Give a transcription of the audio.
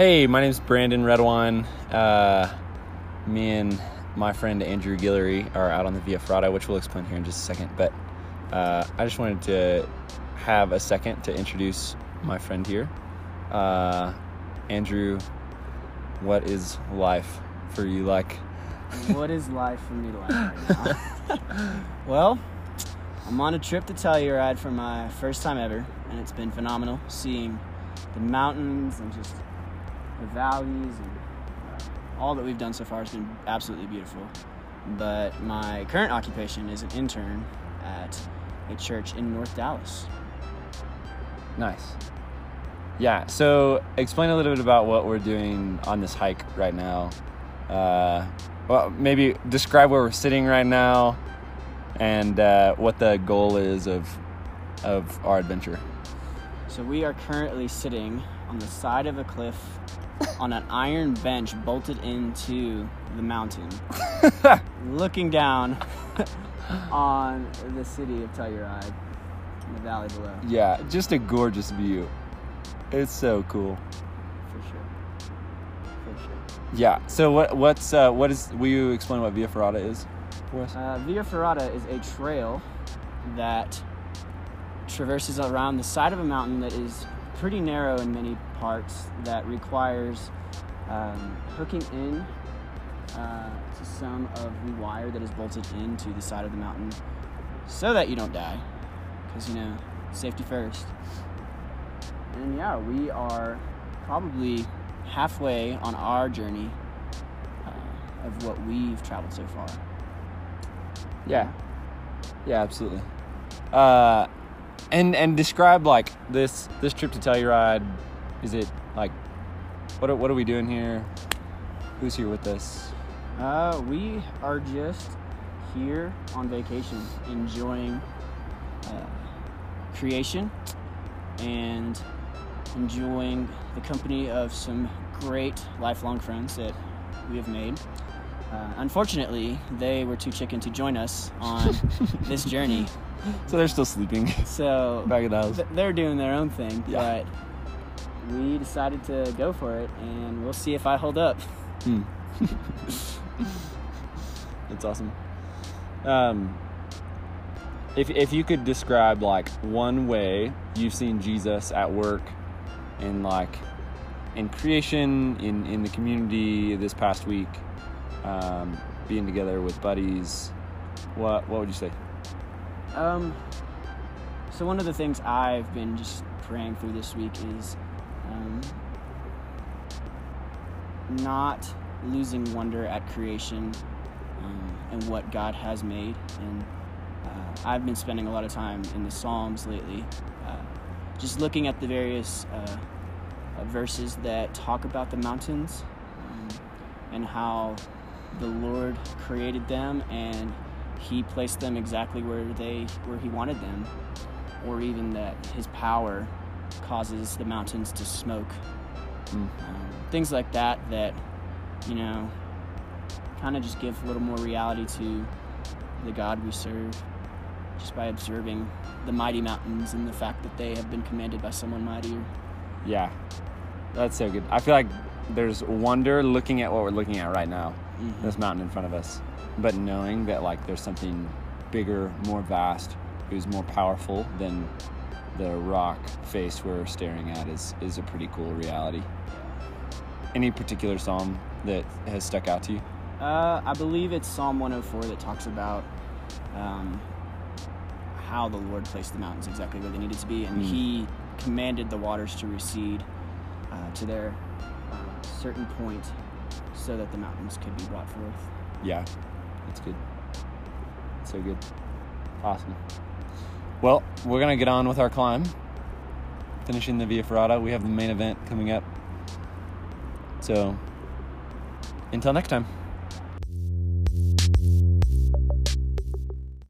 Hey, my name's Brandon Redwine. Uh, me and my friend Andrew Guillory are out on the Via Ferrata, which we'll explain here in just a second. But uh, I just wanted to have a second to introduce my friend here. Uh, Andrew, what is life for you like? what is life for me like right now? well, I'm on a trip to Telluride for my first time ever, and it's been phenomenal seeing the mountains and just the valleys and uh, all that we've done so far has been absolutely beautiful. But my current occupation is an intern at a church in North Dallas. Nice. Yeah, so explain a little bit about what we're doing on this hike right now. Uh, well, maybe describe where we're sitting right now and uh, what the goal is of, of our adventure. So we are currently sitting on the side of a cliff on an iron bench bolted into the mountain, looking down on the city of Telluride in the valley below. Yeah, just a gorgeous view. It's so cool. For sure. For sure. Yeah. So what what's uh, what is? Will you explain what Via Ferrata is for us? Uh, Via Ferrata is a trail that traverses around the side of a mountain that is pretty narrow in many parts that requires um, hooking in uh, to some of the wire that is bolted into the side of the mountain so that you don't die because you know safety first and yeah we are probably halfway on our journey uh, of what we've traveled so far Yeah. Yeah, absolutely. Uh, and and describe like this this trip to Telluride. Is it like what are, what are we doing here? Who's here with us? Uh, we are just here on vacation, enjoying uh, creation and enjoying the company of some great lifelong friends that we have made. Uh, unfortunately, they were too chicken to join us on this journey, So they're still sleeping so back at the house. th- they're doing their own thing. Yeah. But we decided to go for it, and we'll see if I hold up. Hmm. That's awesome. Um, if if you could describe like one way you've seen Jesus at work in like in creation, in in the community this past week, um, being together with buddies, what what would you say? Um, so one of the things I've been just praying through this week is um, not losing wonder at creation um, and what God has made. And uh, I've been spending a lot of time in the Psalms lately, uh, just looking at the various uh, verses that talk about the mountains um, and how the Lord created them and he placed them exactly where they where he wanted them or even that his power causes the mountains to smoke Mm. um, things like that that you know kind of just give a little more reality to the god we serve just by observing the mighty mountains and the fact that they have been commanded by someone mightier Yeah, that's so good. I feel like there's wonder looking at what we're looking at right now. Mhm. this mountain in front of us, but knowing that like there's something bigger, more vast, who's more powerful than the rock face we're staring at is is a pretty cool reality. Any particular psalm that has stuck out to you? Uh, I believe it's Psalm 104 that talks about um, how the Lord placed the mountains exactly where they needed to be, and Mm. He commanded the waters to recede uh, to their uh, certain point so that the mountains could be brought forth. Yeah, that's good. So good. Awesome. Well, we're gonna get on with our climb. Finishing the Via Ferrata. We have the main event coming up. So, until next time.